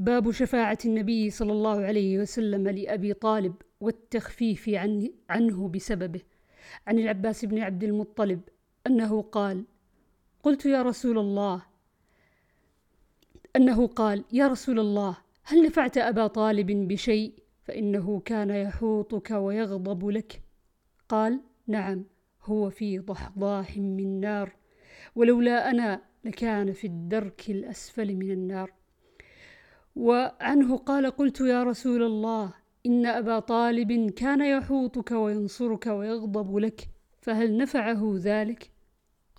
باب شفاعة النبي صلى الله عليه وسلم لأبي طالب والتخفيف عنه, بسببه. عن العباس بن عبد المطلب أنه قال قلت يا رسول الله أنه قال يا رسول الله هل نفعت أبا طالب بشيء فإنه كان يحوطك ويغضب لك؟ قال نعم هو في ضحضاح من نار ولولا أنا لكان في الدرك الأسفل من النار. وعنه قال قلت يا رسول الله إن أبا طالب كان يحوطك وينصرك ويغضب لك فهل نفعه ذلك؟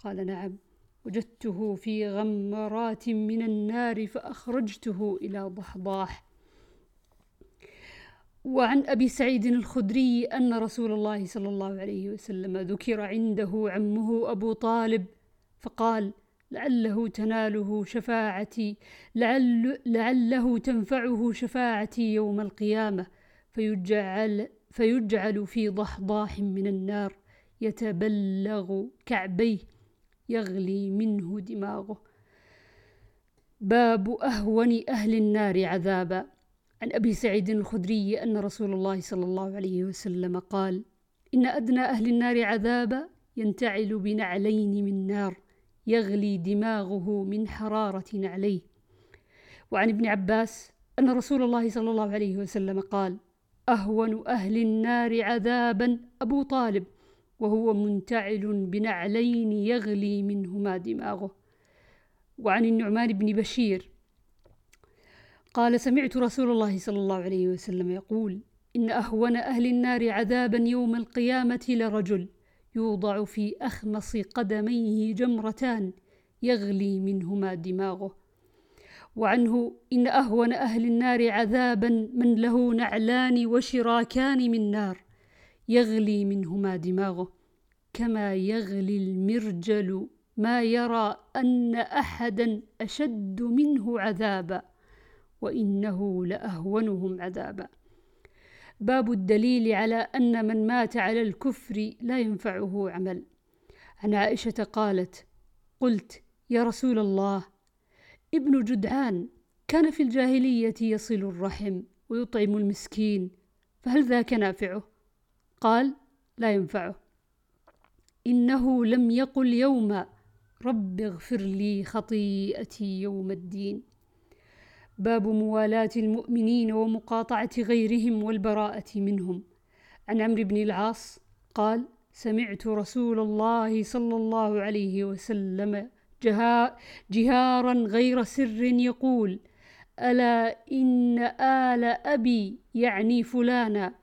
قال نعم وجدته في غمرات من النار فأخرجته إلى ضحضاح وعن أبي سعيد الخدري أن رسول الله صلى الله عليه وسلم ذكر عنده عمه أبو طالب فقال لعله تناله شفاعتي لعل لعله تنفعه شفاعتي يوم القيامة. فيجعل فيجعل في ضحضاح من النار. يتبلغ كعبيه يغلي منه دماغه. باب أهون أهل النار عذابا. عن أبي سعيد الخدري أن رسول الله صلى الله عليه وسلم قال إن أدنى أهل النار عذابا ينتعل بنعلين من نار. يغلي دماغه من حرارة نعليه وعن ابن عباس أن رسول الله صلى الله عليه وسلم قال أهون أهل النار عذابا أبو طالب وهو منتعل بنعلين يغلي منهما دماغه. وعن النعمان بن بشير قال سمعت رسول الله صلى الله عليه وسلم يقول إن أهون أهل النار عذابا يوم القيامة لرجل يوضع في أخمص قدميه جمرتان يغلي منهما دماغه. وعنه إن أهون أهل النار عذابا من له نعلان وشراكان من نار يغلي منهما دماغه. كما يغلي المرجل ما يرى أن أحدا أشد منه عذابا وإنه لأهونهم عذابا. باب الدليل على أن من مات على الكفر لا ينفعه عمل. عن عائشة قالت قلت يا رسول الله ابن جدعان كان في الجاهلية يصل الرحم ويطعم المسكين فهل ذاك نافعه؟ قال لا ينفعه. إنه لم يقل يوما رب اغفر لي خطيئتي يوم الدين. باب موالاة المؤمنين ومقاطعة غيرهم والبراءة منهم. عن عمرو بن العاص قال سمعت رسول الله صلى الله عليه وسلم جهارا غير سر يقول ألا إن آل أبي يعني فلانا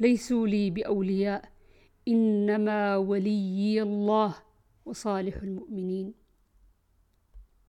ليسوا لي بأولياء إنما وليي الله وصالح المؤمنين.